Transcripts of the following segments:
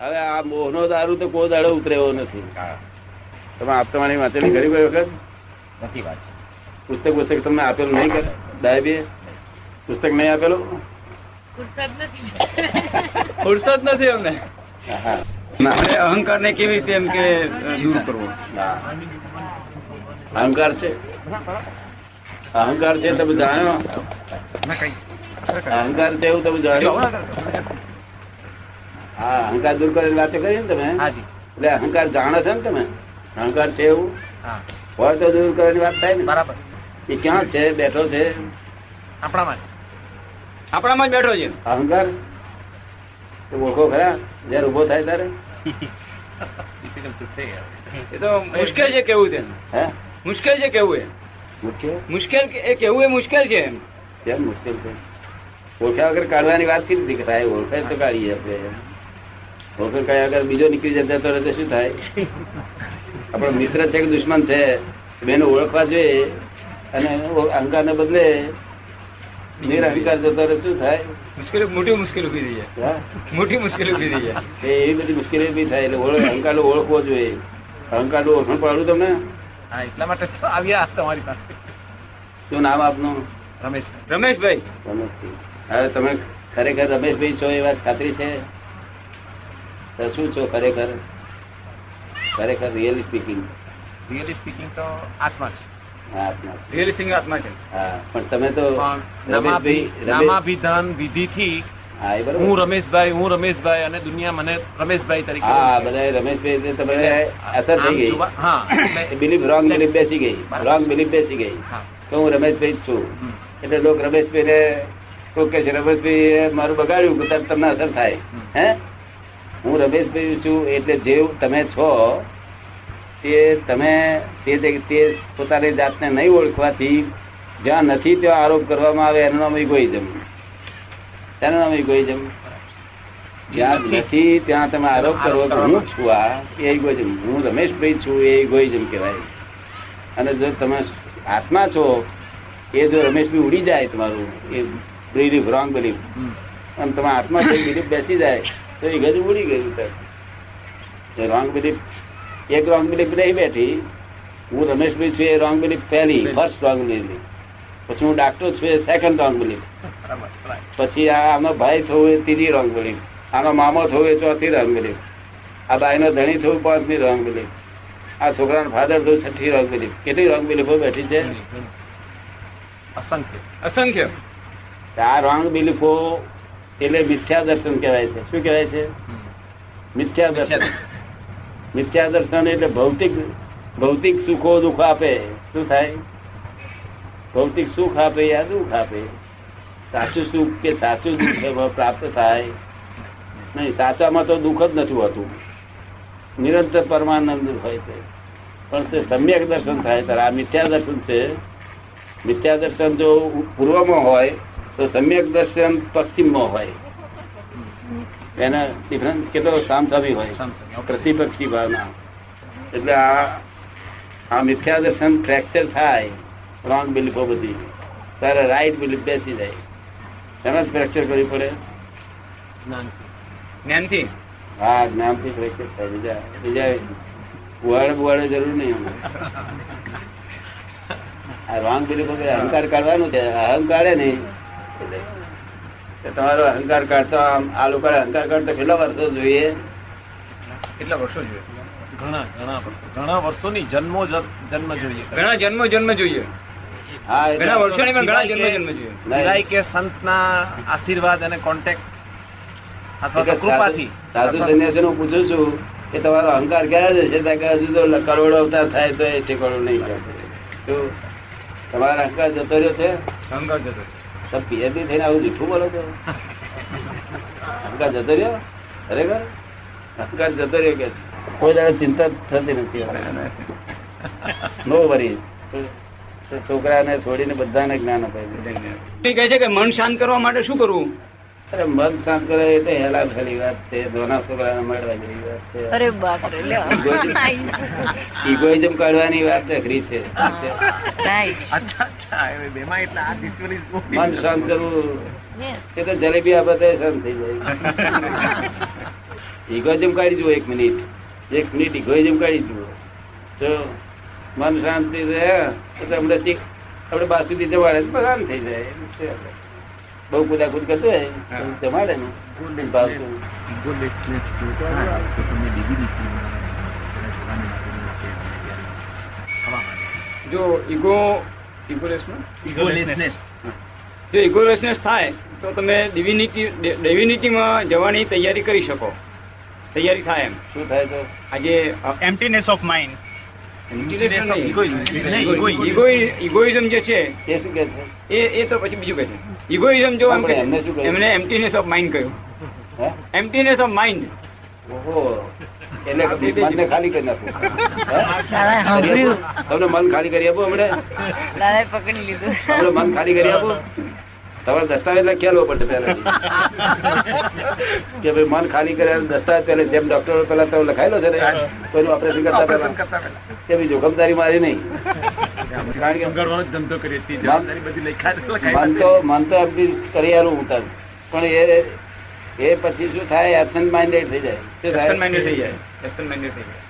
હવે આ મોહનો દારૂ તો કોઈ દાડો ઉતરેવો નથી. તમે આપતાવાણી વાંચેલી ઘણી કોઈ વખત? નથી વાત. પુસ્તક પુસ્તક તમને આપેલું નહીં કરે સાહેબે પુસ્તક નહીં આપેલું? ફુરસદ નથી. અમને. અહંકાર ને અહંકારને કેવી રીતે એમ કે દૂર કરવો? અહંકાર છે. અહંકાર છે તમે જાણ્યો? અહંકાર છે એવું તમે જાણો હા અહંકાર દૂર કરે વાતો કરી ને તમે? એટલે અહંકાર જાણો છો ને તમે? અહંકાર છે એવું? હોય તો દૂર કરવાની વાત થાય ને. બરાબર. એ ક્યાં છે બેઠો છે? આપણામાં આપણામાં જ બેઠો છે. અહંકાર? ઓળખો ખરા? જયારે ઊભો થાય ત્યારે? એ તો મુશ્કેલ છે કેવું તે હે? મુશ્કેલ છે કેવું એ મુશ્કેલ? મુશ્કેલ એ કેવું એ મુશ્કેલ છે? એમ કેમ મુશ્કેલ છે? ઓળખ્યા વગર કાઢવાની વાત કરી થાય ઓળખાય તો કાઢીએ આપણે. ઓળખાય કાઢ્યા વગર બીજો નીકળી જતા તો રહે તો શું થાય? આપણો મિત્ર છે કે દુશ્મન છે બેને ઓળખવા જોઈએ. અને અહંકાર ને બદલે નિરહંકાર જતો રહે શું થાય? મુશ્કેલી મોટી મુશ્કેલી ઊભી થઈ જાય. મોટી મુશ્કેલી ઊભી થઈ જાય. એવી બધી મુશ્કેલી થાય એટલે ઓળખ અહંકાર ઓળખવો જોઈએ. અહંકાર ઓળખણ પાડું તમને? હા એટલા માટે આવ્યા તમારી પાસે. શું નામ આપનું? રમેશ રમેશભાઈ. રમેશભાઈ. હવે તમે ખરેખર રમેશભાઈ છો એ વાત ખાતરી છે? શું છો ખરેખર? ખરેખર રિયલ સ્પીકિંગ રિયલ સ્પીકિંગ તો આત્મા છે. આત્મા. રિયલી સિંગ આત્મા છે. હા પણ તમે તો રમેશભાઈ નામાભિધાન વિધિથી હું રમેશભાઈ હું રમેશભાઈ અને દુનિયા મને રમેશભાઈ તરીકે હા બધા રમેશભાઈ અસર થઈ ગઈ. હા બિલીફ રોંગ બિલીફ બેસી ગઈ. રોંગ બિલીફ બેસી ગઈ. તો હું રમેશભાઈ જ છું. એટલે લોક રમેશભાઈ ને કોઈ કહે છે રમેશભાઈ મારું બગાડ્યું તમને અસર થાય. હે? હું રમેશભાઈ છું એટલે જે તમે છો તે તમે તે પોતાની જાતને નહીં ઓળખવાથી જ્યાં નથી ત્યાં આરોપ કરવામાં આવે એનું નામ ઇગોઇઝમ તેનું નામ ઇગોઇઝમ જ્યાં નથી ત્યાં તમે આરોપ કરો કે હું છું આ એ ઇગોઇઝમ હું રમેશભાઈ છું એ ઇગોઇઝમ કહેવાય. અને જો તમે આત્મા છો એ જો રમેશભાઈ ઉડી જાય તમારું એ બિલીફ રોંગ બિલીફ. અને તમે આત્મા છે બિલીફ બેસી જાય. તો એ ગજુ ઉડી ગયું રોંગ બિલીફ એક રોંગ બિલીફ નહીં બેઠી. હું રમેશભાઈ છું એ રોંગ બિલીફ પહેલી ફર્સ્ટ રોંગ બિલીફ પછી હું ડાક્ટર છું એ સેકન્ડ રોંગ બિલીફ. પછી આ આનો ભાઈ થવું એ ત્રીજી રોંગ બિલીફ આનો મામો થવું એ ચોથી રોંગ બિલીફ આ બાઈનો ધણી થવું પાંચમી રોંગ બિલીફ આ છોકરાનો ફાધર થયું છઠ્ઠી રોંગ બિલીફ કેટલી રોંગ બિલીફો બેઠી છે? અસંખ્ય. અસંખ્ય. આ રોંગ બિલીફો એટલે મિથ્યા દર્શન કહેવાય છે. શું કહેવાય છે. મિથ્યા દર્શન. મિથ્યા દર્શન એટલે ભૌતિક ભૌતિક સુખો દુઃખ આપે. શું થાય? ભૌતિક સુખ આપે યા દુઃખ આપે? સાચું સુખ કે સાચું દુઃખ પ્રાપ્ત થાય? નહીં સાચામાં તો દુઃખ જ નથી હોતું. નિરંતર પરમાનંદ હોય છે. પણ તે સમ્યક દર્શન થાય. ત્યારે આ મિથ્યા દર્શન છે. મિથ્યા દર્શન જો પૂર્વમાં હોય તો સમ્યક દર્શન પશ્ચિમમાં હોય. એના ડિફરન્સ કેટલો સામસામી હોય. પ્રતિપક્ષી ભાવના. એટલે આ આ મિથ્યા દર્શન ફ્રેક્ચર થાય રોંગ બિલીફો બધી. ત્યારે રાઈટ બિલીફ બેસી જાય. એમાં જ ફ્રેક્ચર કરવી પડે. જ્ઞાનથી. હા જ્ઞાનથી ફ્રેક્ચર થાય. બીજા બીજા બુવાડે બુવાડે જરૂર નહીં આ રોંગ બિલીફો અહંકાર કાઢવાનું છે. અહંકાર નહીં. તમારો અહંકાર કાઢતો આમ આ લોકો અહંકાર કાઢતો કેટલા વર્ષો જોઈએ? કેટલા વર્ષો જોઈએ? ઘણા ઘણા વર્ષો. ઘણા વર્ષોની જન્મો જન્મ જોઈએ. ઘણા જન્મો જન્મ જોઈએ. હા ઘણા વર્ષોની પણ ઘણા જન્મ જન્મ જોઈએ. સિવાય કે સંતના આશીર્વાદ અને કોન્ટેક્ટ અથવા કૃપાથી. સાધુ સંન્યાસી હું પૂછું છું કે તમારો અહંકાર ક્યારે જશે કે હજુ તો કરોડો અવતાર થાય તો એ ઠેકાણું નહીં તો તમારો અહંકાર જતો રહ્યો છે? અહંકાર જતો તમે પીએચડી થઈને આવું જૂઠું બોલો છો? અહંકાર જતો રહ્યો? ખરેખર? અહંકાર જતો રહ્યો કે? કોઈ દાડે ચિંતા થતી નથી નો વરી. છોકરાને છોડીને બધાને જ્ઞાન અપાય. કહે છે કે મન શાંત કરવા માટે શું કરવું અરે મન શાંત કરે એ તો હેલા ફેલી વાત છે દોના છોકરા મળવા જેવી વાત છે. અરે બાપ રે ઇગોઇઝમ કાઢવાની વાત અઘરી છે. આ મન શાંત કરવું એ તો જલેબી આપે તો શાંત થઈ જાય. ઇગોઇઝમ કાઢી જુઓ એક મિનિટ. એક મિનિટ ઇગોઇઝમ કાઢી જુઓ. તો મન શાંતિ રહે તો આપણે આપણે બાસુદી જવાડે શાંત થઈ જાય. એમ છે. બહુ કુદાકુદ કરતો હોય તો જમાડે ને. જો ઈગો ઇગોલેસનેસ જો ઇગોલેસનેસ થાય તો તમે ડિવિનિટી ડિવિનિટીમાં જવાની તૈયારી કરી શકો. તૈયારી થાય એમ. શું થાય તો? આજે એમ્પટીનેસ ઓફ mind. ઇગોઇઝમ જે છે એ શું કે છે? એ એ તો પછી બીજું કહે છે. ઇગોઇઝમ જો એમને એમ્પ્ટીનેસ ઓફ માઇન્ડ કહ્યું. એમ્પટીનેસ ઓફ માઇન્ડ ઓહો એટલે મનને ખાલી કરી નાખો. તમને મન ખાલી કરી આપો હમણે? પકડી લીધું. મન ખાલી કરી આપો. તમારે દસ્તાવેજ લખી આલવો પડશે પહેલા કે ભાઈ મન ખાલી કર્યા દસ્તાવેજ પહેલા જેમ ડોક્ટરો પેલા તમે લખાયેલો છે ને કોઈનું ઓપરેશન કરતા પહેલા. કે ભાઈ જોખમદારી મારી નહીં. કારણ કે મન તો મન તો આપણી કરી આલું હું પણ એ એ પછી શું થાય? એબસન્ટ માઇન્ડેડ થઈ જાય. એબસન્ટ માઇન્ડેડ થઈ જાય. એબસન્ટ માઇન્ડેડ થઈ જાય.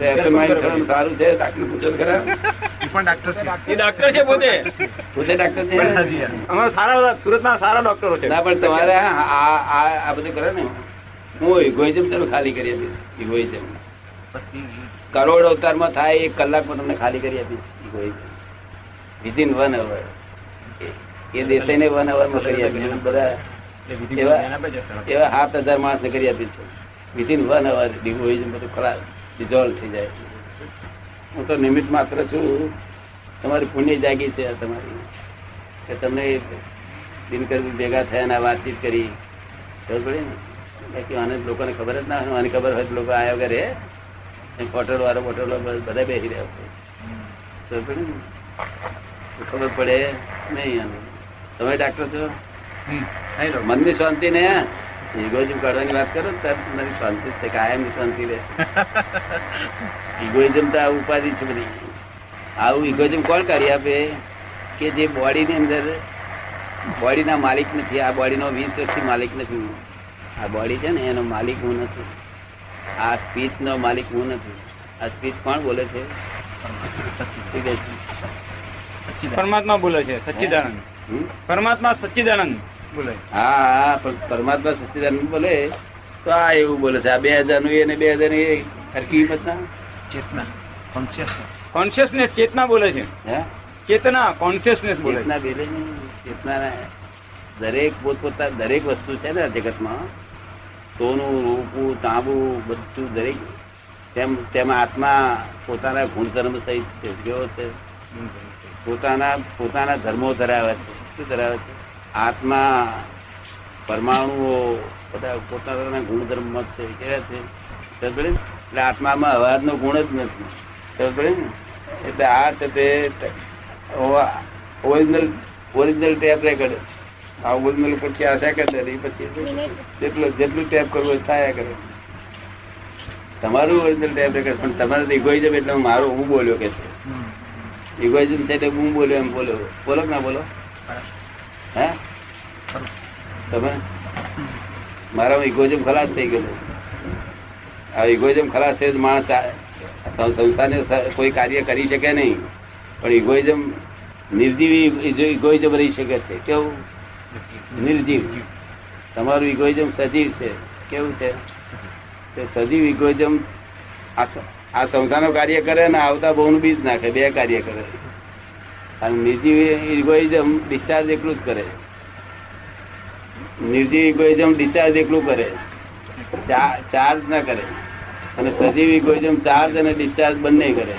Minded સારું છે ડાક્ટર પૂછો ખરા. પણ ડાક્ટર છે. એ ડાક્ટર છે પોતે. પોતે ડાક્ટર છે. હાજી, હાજી. અમારા સારા સુરતના સારા ડોક્ટરો છે. ના પણ તમારે આ આ આ બધું કરે ને. હું ઇગોઇઝમ તમે ખાલી કરી આપીશ. ઇગોઇઝમ કરોડ અવતારમાં થાય એક કલાકમાં તમને ખાલી કરી આપીશ. ઇગોઇઝમ વિધિન વન અવર એ દેસાઈને વન અવરમાં કરી આપીશ. બધા એવા એવા સાત હજાર માણસને કરી આપીશ. વિધિન વન અવર ઇગોઇઝમ બધું ખરાબ. ડિઝોલ્વ થઈ જાય. હું તો નિમિત્ત માત્ર છું. તમારી પુણ્ય જાગી છે તમારી. કે તમને દિનકર ભેગા થયા આ વાતચીત કરી. ખબર પડી ને? બાકી આને લોકોને ખબર જ ના હોય આની ખબર હોય લોકો આવ્યા વગેરે હોટલ વાળો હોટલ બધા બેસી રહ્યા છે ખબર પડે ને? ખબર પડે નહીં તમે ડાક્ટર છો? મનની શાંતિ ને. ઇગોઇઝમ કાઢવાની વાત કરો ત્યારે તમારી શાંતિ છે કાયમ શાંતિ રહે. ઇગોઇઝમ તો આ ઉપાધિ છે બધી. આવું ઇગોઇઝમ કોણ કાઢી આપે? કે જે બોડીની અંદર બોડીના માલિક નથી આ બોડીનો વીસ વર્ષથી માલિક નથી. હું. આ બોડી છે ને એનો માલિક હું નથી. આ સ્પીચ નો માલિક હું નથી. આ સ્પીચ કોણ બોલે છે? પરમાત્મા બોલે છે સચ્ચિદાનંદ? પરમાત્મા સચ્ચિદાનંદ. હા હા પણ પરમાત્મા સચ્ચિદાનંદ બોલે તો આ એવું બોલે છે. આ બે હજારનું એ બે હજાર એ હરકી કિંમત ચેતના. કોન્શિયસનેસ કોન્શિયસનેસ ચેતના બોલે છે. હે? ચેતના કોન્શિયસનેસ બોલે ચેતના બોલે ચેતના દરેક પોતપોતા દરેક વસ્તુ છે ને આ જગતમાં. સોનું રૂપું તાંબુ બધું દરેક તેમ તેમાં આત્મા પોતાના ગુણધર્મ સહિત છે કેવો છે. પોતાના પોતાના ધર્મો ધરાવે છે. શું ધરાવે છે? આત્મા પરમાણુઓ બધા પોતાના ગુણધર્મ છે કેવા છે. એટલે આત્મામાં અવાજ નો ગુણ જ નથી. ને એટલે આ તે ઓરિજિનલ ઓરિજિનલ ટેપ રેકર્ડ આ ઓરિજિનલ ઉપર કરે એ પછી જેટલું જેટલું ટેપ કરવું હોય થાય કરે. તમારું ઓરિજિનલ ટેપ રેકર્ડ પણ તમારે ઇગોઇઝમ એટલે મારું હું બોલ્યો કે છે? ઇગોઇઝમ છે એટલે હું બોલ્યો એમ બોલ્યો. બોલો કે ના બોલો? હે? તમે? મારા ઇગોજમ ખલાસ થઈ ગયેલો આ ઇગોઇઝમ ખલાસ થયો માણસ સંસ્થાને કોઈ કાર્ય કરી શકે નહીં. પણ ઇગોઇઝમ નિર્જીવી ઇગોઇઝમ રહી શકે છે. કેવું? નિર્જીવ. તમારું ઇગોઇઝમ સજીવ છે. કેવું છે? તે સજીવ ઇગોઇઝમ આ સંસ્થાનો કાર્ય કરે ને આવતા બહુ બીજ નાખે, બે કાર્ય કરે. અને નિર્જીવ ઇગોઇઝમ ડિસ્ચાર્જ એકલું જ કરે. નિર્જીવ ઇગોઇઝમ ડિસ્ચાર્જ એકલું કરે. ચાર્જ ના કરે. અને સજીવ ઇગોઇઝમ ચાર્જ અને ડિસ્ચાર્જ બંને કરે.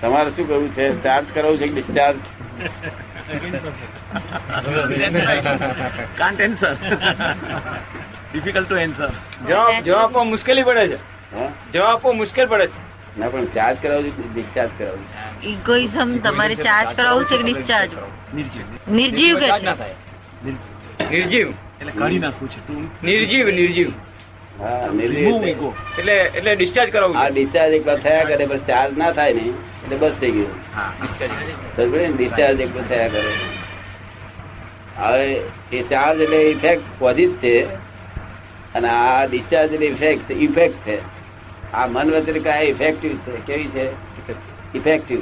તમારે શું કહ્યું છે? ચાર્જ કરાવવું છે કે discharge can't answer difficult to answer જવાબ જવાબ આપવા મુશ્કેલી પડે છે. હે? જવાબ આપવો મુશ્કેલ પડે છે. ના પણ ચાર્જ કરાવવું છે ડિસ્ચાર્જ કરાવું છે? ઇગોઇઝમ તમારે ચાર્જ કરાવવું છે કે ડિસ્ચાર્જ? નિર્જીવ નિર્જીવ. કે છે? નિર્જીવ. એટલે કાઢી નાખવું છે. નિર્જીવ નિર્જીવ. હા રિમૂવ નિર્જીવ ઈગો. એટલે એટલે ડિસ્ચાર્જ કરાવવું આ ડિસ્ચાર્જ એકલો થયા કરે પણ ચાર્જ ના થાય ને એટલે બસ થઈ ગયું. હા સમજ્યો ડિસ્ચાર્જ એકલો થયા કરે. હવે એ ચાર્જ એટલે ઇફેક્ટ પોઝિટ છે અને આ ડિસ્ચાર્જ ઇફેક્ટ ઇફેક્ટ છે. આ મન વ્યતિરિક આ ઇફેક્ટિવ છે. કેવી છે? ઇફેક્ટિવ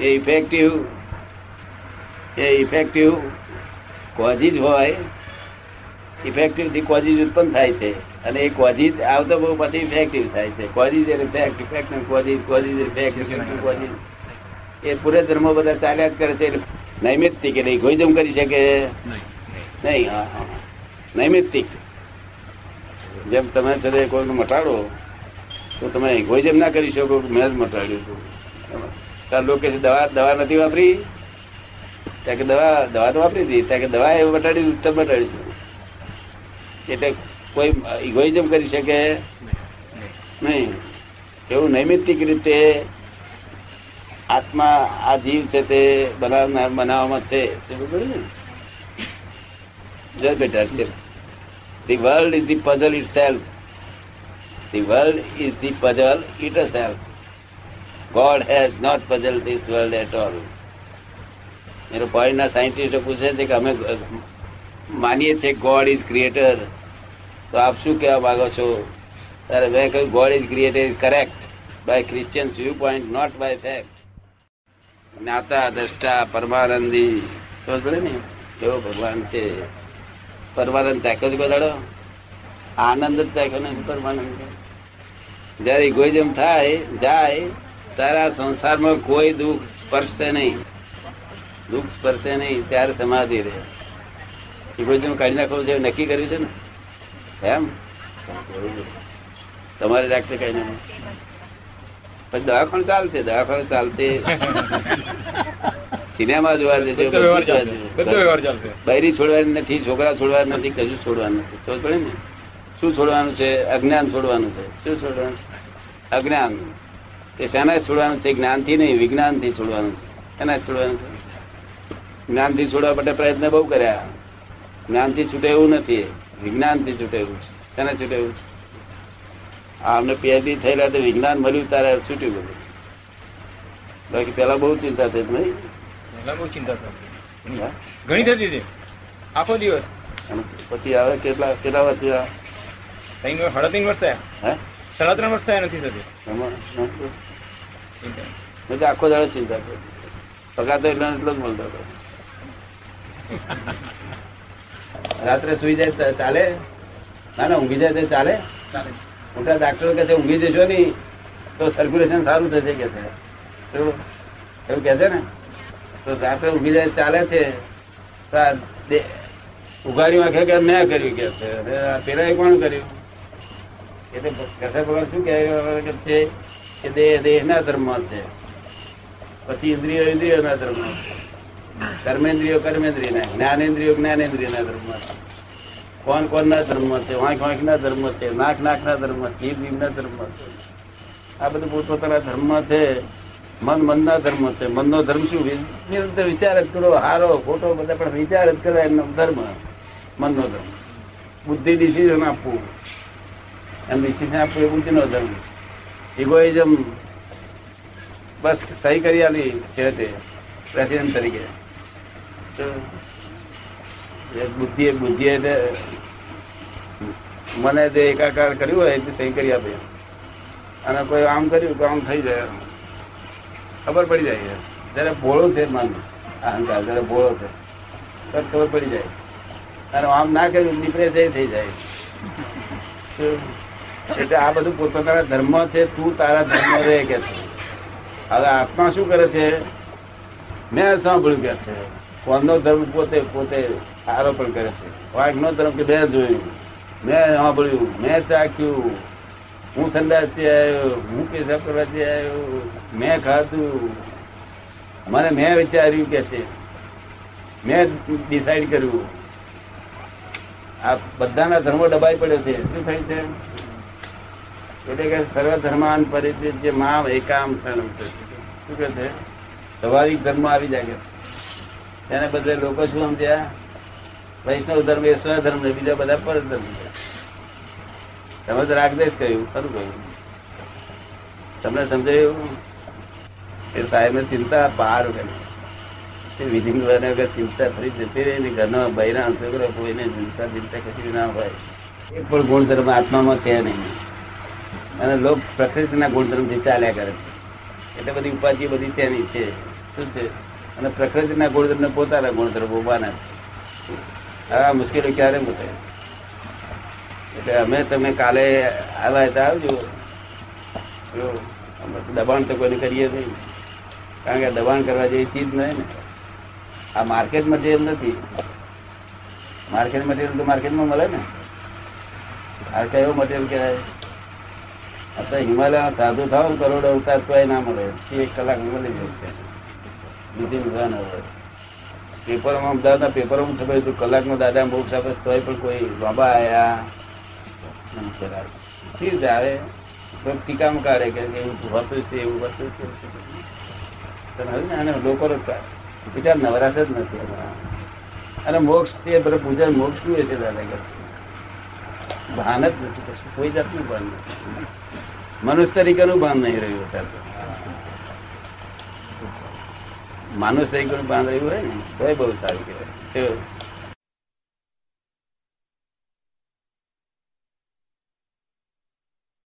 એ ઇફેક્ટિવ એ ઇફેક્ટિવ કોઝિજ હોય. ઇફેક્ટિવથી કોઝિજ ઉત્પન્ન થાય છે. અને એ કોઝિજ આવતો બહુ પછી ઇફેક્ટિવ થાય છે. Causes effect effect causes causes effect causes એ પૂરે ધર્મો બધા ચાલ્યા જ કરે છે એટલે નૈમિત્તિક એટલે ઇગોઇઝમ કરી શકે નહીં. હા હા. નૈમિત્તિક. જેમ તમે છે કોઈને મટાડો તો તમે ઇગોઇઝમ ના કરી શકો મેં જ મટાડ્યું છું. તાર લોકો દવા દવા નથી વાપરી? ત્યાં કે, દવા દવા તો વાપરી હતી. ત્યાં કે, દવા એ મટાડી તમે મટાડી છું એટલે કોઈ ઇગોઇઝમ કરી શકે? નહીં. એવું નૈમિત્તિક રીતે આત્મા, આ જીવ છે તે બનાવવામાં છે. જો બેટા છે the world is the puzzle itself the world is the puzzle itself God has not puzzle this world at all એનો પોઈન્ટના સાયન્ટિસ્ટો પૂછે છે કે અમે માનીએ છીએ ગોડ ઇઝ ક્રિએટર તો આપ શું કહેવા માંગો છો? ત્યારે મેં કહ્યું God is created correct by Christian viewpoint not by fact જ્ઞાતા, દ્રષ્ટા, પરમાનંદી ને? કેવો ભગવાન છે? પરમાનંદ ચાખ્યો છે કોઈ દાડો? આનંદ જ કહો ને પરમાનંદ. જયારે ઇગોઇઝમ થાય જાય ત્યારે આ સંસારમાં કોઈ દુઃખ સ્પર્શે નહીં. દુઃખ સ્પર્શે નહીં ત્યારે સમાધિ રહે. ઇગોઇઝમ કાઢી નાખવું છે નક્કી કર્યું છે ને? એમ? તમારે રાખતે કઈ ના પછી દવાખાનું ચાલશે દવાખાનું ચાલશે. સિનેમા જોવા જજો બૈરી છોડવાની નથી છોકરા છોડવાની નથી કજુ છોડવાનું નથી. સમજ પડે ને. શું છોડવાનું છે? અજ્ઞાન છોડવાનું છે. શું છોડવાનું અજ્ઞાન. એ શેના છોડવાનું છે? જ્ઞાનથી નહીં વિજ્ઞાનથી છોડવાનું છે. એના છોડવાનું છે? જ્ઞાનથી છોડવા માટે પ્રયત્ન બહુ કર્યા. જ્ઞાનથી છૂટે એવું નથી. વિજ્ઞાનથી છૂટે એવું છે. શેના છૂટે એવું છે? આ અમને પીએચડી થયેલા તો વિજ્ઞાન મળ્યું તારે છૂટ્યું બધું. બાકી પેલા બહુ ચિંતા થઈ નહીં? પેલા બહુ ચિંતા થતી ઘણી થતી હતી. આખો દિવસ. પછી આવે કેટલા કેટલા વર્ષ વર્ષ સાડા ત્રણ વર્ષ થયા. હે? સાડા ત્રણ વર્ષ થયા નથી થતી. મેં આખો દાડો ચિંતા કરી. પગાર તો એટલો એટલો જ મળતો હતો. રાત્રે સુઈ જાય ચાલે? ના ના ઊંઘી જાય તો ચાલે? મોટા ડાક્ટરો કહે છે ઊંઘી જશો નહીં. તો સર્ક્યુલેશન સારું થશે કે છે? એવું કે છે ને? તો રાત્રે ઊંઘી જાય ચાલે છે. ઉઘાડી વાંખે કે મેં કર્યું કે છે? પેલા કોણ કર્યું? એટલે કથા ભગવાન શું કહે? છે કે દેહ દેહના ધર્મ છે. પછી ઇન્દ્રિયો ઇન્દ્રિયોના ધર્મ છે. કર્મેન્દ્રિયો ના. જ્ઞાનેન્દ્રિયો જ્ઞાનેન્દ્રિયના ધર્મ છે. કોણ ના ધર્મ છે? વાંક, વાંકના ધર્મ છે. નાક, નાકના ધર્મ છે. જીભ ના ધર્મ છે. આ બધું પોતપોતાના ધર્મ છે. મન, મનના ધર્મ છે. મનનો ધર્મ શું? નિરંતર વિચાર જ કરો. હારો, ખોટો બધા પણ વિચાર જ કરો એમનો ધર્મ. મનનો ધર્મ. બુદ્ધિ ડિસિઝન આપવું. એમ ડિસિઝન આપવું એ બુદ્ધિનો ધર્મ ઇગોઇઝમ બસ સહી કરી આલી છે તે પ્રેસિડેન્ટ તરીકે. તો એ બુદ્ધિ એ બુદ્ધિ એટલે મને જે એકાકાર કર્યું હોય તે સહી કરી આપે. અને કોઈ આમ કર્યું તો આમ થઈ જાય. ખબર પડી જાય જયારે ભોળો છે મન અહંકાર જયારે ભોળો છે તો ખબર પડી જાય. અને આમ ના કર્યું ડિપ્રેસ થઈ જાય? એટલે આ બધું પોતાના ધર્મ છે, તું તારા ધર્મ રે કે છે. હવે આત્મા શું કરે છે? મેં સાંભળ્યું કે છે. કોનો ધર્મ પોતે પોતે આરોપણ કરે છે. વાઘ નો ધર્મ કે મેં જોયું. મેં સાંભળ્યું. મેં ચાખ્યું. હું સંદાસથી આવ્યો. હું પેશાબ કરવાથી આવ્યો. મેં ખાધું. મને મેં વિચાર્યું કે છે. મેં ડિસાઈડ કર્યું. આ બધાના ધર્મો દબાઈ પડ્યો છે. શું થાય છે? એટલે કે સર્વ ધર્માન જે મામ એકામ શરણમ શું કે છે? સ્વાભાવિક ધર્મ આવી કે. તેને બદલે લોકો શું સમજ્યા વૈષ્ણવ ધર્મ એ સ્વધર્મ ને બીજા બધા પરધર્મ ધર્મ તમે તો રાગદેશ કહ્યું, ખરું કહ્યું. તમને સમજાયું એ સાહેબ ચિંતા પાર કરી. તે વિધિંગ વગર ચિંતા ફરી જતી રહી ને ઘરનો બૈરા છોકરો કોઈને ચિંતા ચિંતા કશી ના હોય. એક પણ ગુણધર્મ આત્મામાં કહે નહીં. અને લોક પ્રકૃતિના ગુણધર્મથી ચાલ્યા કરે એટલે બધી ઉપાધિ બધી તેની છે. શું છે? અને પ્રકૃતિના ગુણધર્મ પોતાના ગુણધર્મ ઉભાના છે આ મુશ્કેલી ક્યારે મૂકે એટલે અમે તમે કાલે આવ્યા હતા, આવજો. દબાણ તો કોઈને કરીએ નહીં. કારણ કે દબાણ કરવા જેવી ચીજ નહીં ને. આ માર્કેટ મટીરિયલ નથી. માર્કેટ મટીરિયલ તો માર્કેટમાં મળે ને. આ કયો મટીરિયલ કહેવાય? અત્યારે હિમાલયમાં સાધુ થાવ ને કરોડો અવતાર તોય ના મળે. એક કલાક મળી જાય છે. બીજી વિધાન હવે. પેપરમાં અમદાવાદના પેપરમાં છપાયું હતું કલાકમાં દાદા બહુ આપે તોય પણ કોઈ બાબા આયા. ઠીક. આવે. તો ટીકામાં કાઢે કે એવું હોતું છે, એવું હોતું છે. તમે હવે ને આને લોકો વિચાર નવરાશ જ નથી. અને મોક્ષ તે બરાબર પૂજા મોક્ષ શું છે દાદા કે ભાન જ નથી કશું. કોઈ જાતનું ભાન નથી. મનુષ્ય તરીકેનું ભાન નહીં રહ્યું અત્યારે. માનુષ તરીકેનું ભાન રહ્યું હોય ને તો બહુ સારું કહેવાય?